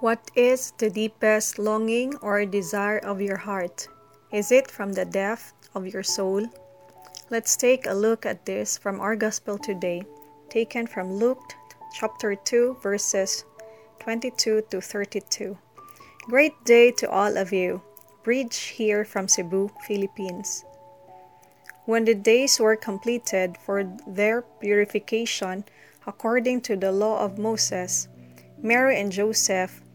What is the deepest longing or desire of your heart? Is it from the depth of your soul? Let's take a look at this from our gospel today, taken from Luke chapter 2, verses 22 to 32. Great day to all of you. Bridge here from Cebu, Philippines. When the days were completed for their purification according to the law of Moses, Mary and Joseph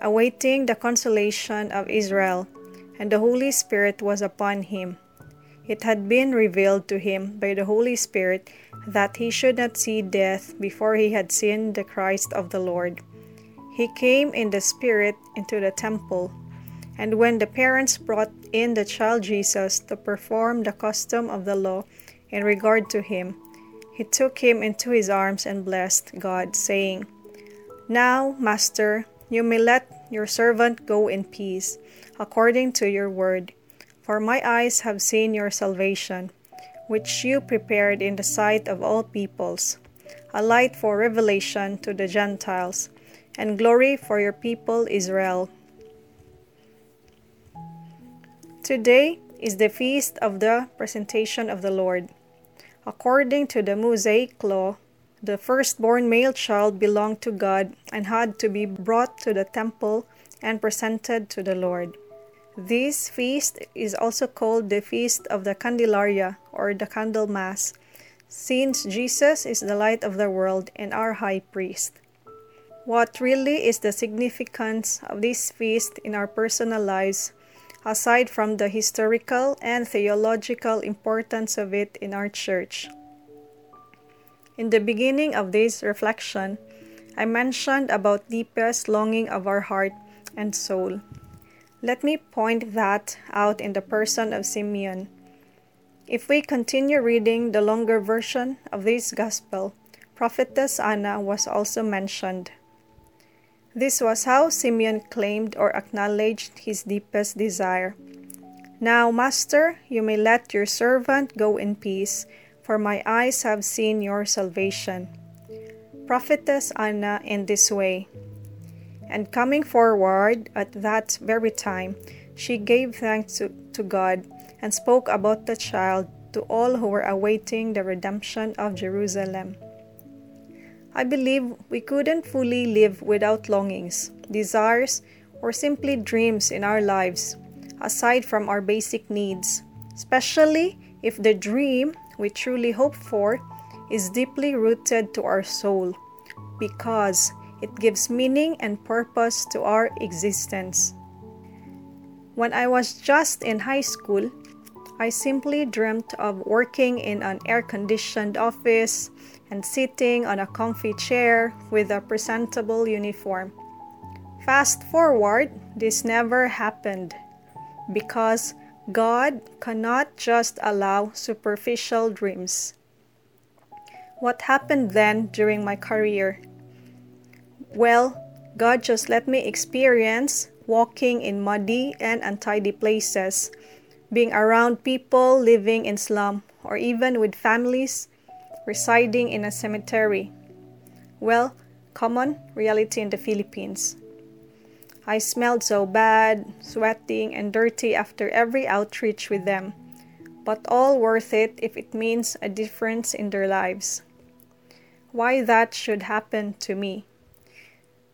awaiting the consolation of Israel, and the Holy Spirit was upon him. It had been revealed to him by the Holy Spirit that he should not see death before he had seen the Christ of the Lord. He came in the Spirit into the temple, and when the parents brought in the child Jesus to perform the custom of the law in regard to him, he took him into his arms and blessed God, saying, Now, Master, you may let your servant go in peace, according to your word. For my eyes have seen your salvation, which you prepared in the sight of all peoples, a light for revelation to the Gentiles, and glory for your people Israel. Today is the feast of the presentation of the Lord. According to the Mosaic law, the firstborn male child belonged to God and had to be brought to the temple and presented to the Lord. This feast is also called the Feast of the Candelaria or the Candle Mass, since Jesus is the light of the world and our high priest. What really is the significance of this feast in our personal lives, aside from the historical and theological importance of it in our church? In the beginning of this reflection, I mentioned about deepest longing of our heart and soul. Let me point that out in the person of Simeon. If we continue reading the longer version of this gospel, prophetess Anna was also mentioned. This was how Simeon claimed or acknowledged his deepest desire. Now, Master, you may let your servant go in peace, for my eyes have seen your salvation. Prophetess Anna in this way. And coming forward at that very time, she gave thanks to, to God and spoke about the child to all who were awaiting the redemption of Jerusalem. I believe we couldn't fully live without longings, desires, or simply dreams in our lives, aside from our basic needs, especially if the dream we truly hope for is deeply rooted to our soul, because it gives meaning and purpose to our existence. When I was just in high school, I simply dreamt of working in an air conditioned office and sitting on a comfy chair with a presentable uniform. Fast forward, this never happened because God cannot just allow superficial dreams. What happened then during my career? Well, God just let me experience walking in muddy and untidy places, being around people living in slum, or even with families residing in a cemetery. Well, common reality in the Philippines. I smelled so bad, sweating, and dirty after every outreach with them, but all worth it if it means a difference in their lives. Why that should happen to me?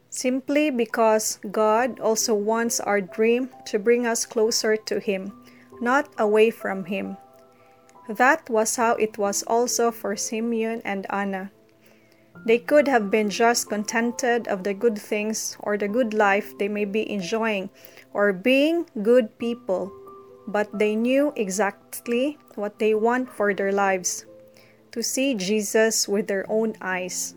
Simply because God also wants our dream to bring us closer to Him, not away from Him. That was how it was also for Simeon and Anna. They could have been just contented of the good things or the good life they may be enjoying or being good people, but they knew exactly what they want for their lives to see Jesus with their own eyes.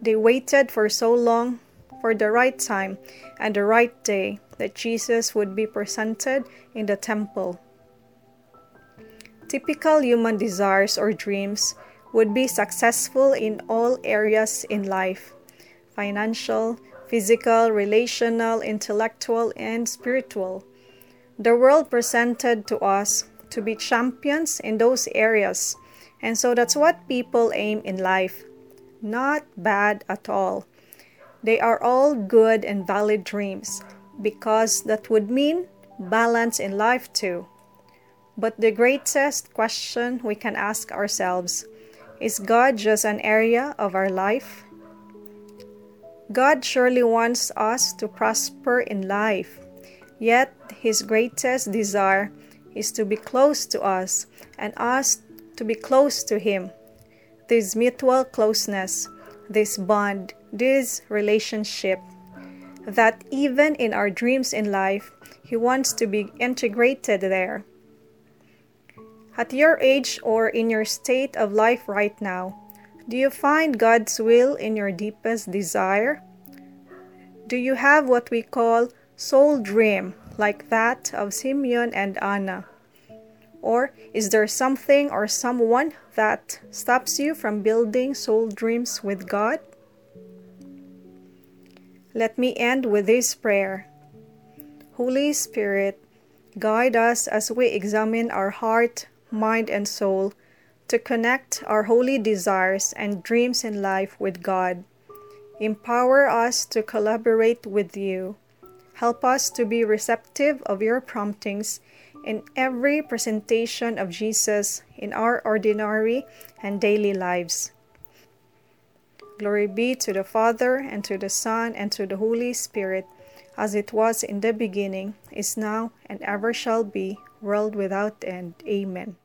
They waited for so long for the right time and the right day that Jesus would be presented in the temple. Typical human desires or dreams would be successful in all areas in life financial, physical, relational, intellectual, and spiritual. The world presented to us to be champions in those areas, and so that's what people aim in life. Not bad at all. They are all good and valid dreams because that would mean balance in life too. But the greatest question we can ask ourselves is God just an area of our life? God surely wants us to prosper in life, yet His greatest desire is to be close to us and us to be close to Him. This mutual closeness, this bond, this relationship, that even in our dreams in life, He wants to be integrated there. At your age or in your state of life right now, do you find God's will in your deepest desire? Do you have what we call soul dream like that of Simeon and Anna? Or is there something or someone that stops you from building soul dreams with God? Let me end with this prayer. Holy Spirit, guide us as we examine our heart, mind, and soul to connect our holy desires and dreams in life with God. Empower us to collaborate with you. Help us to be receptive of your promptings in every presentation of Jesus in our ordinary and daily lives. Glory be to the Father, and to the Son, and to the Holy Spirit, as it was in the beginning, is now, and ever shall be, world without end. Amen.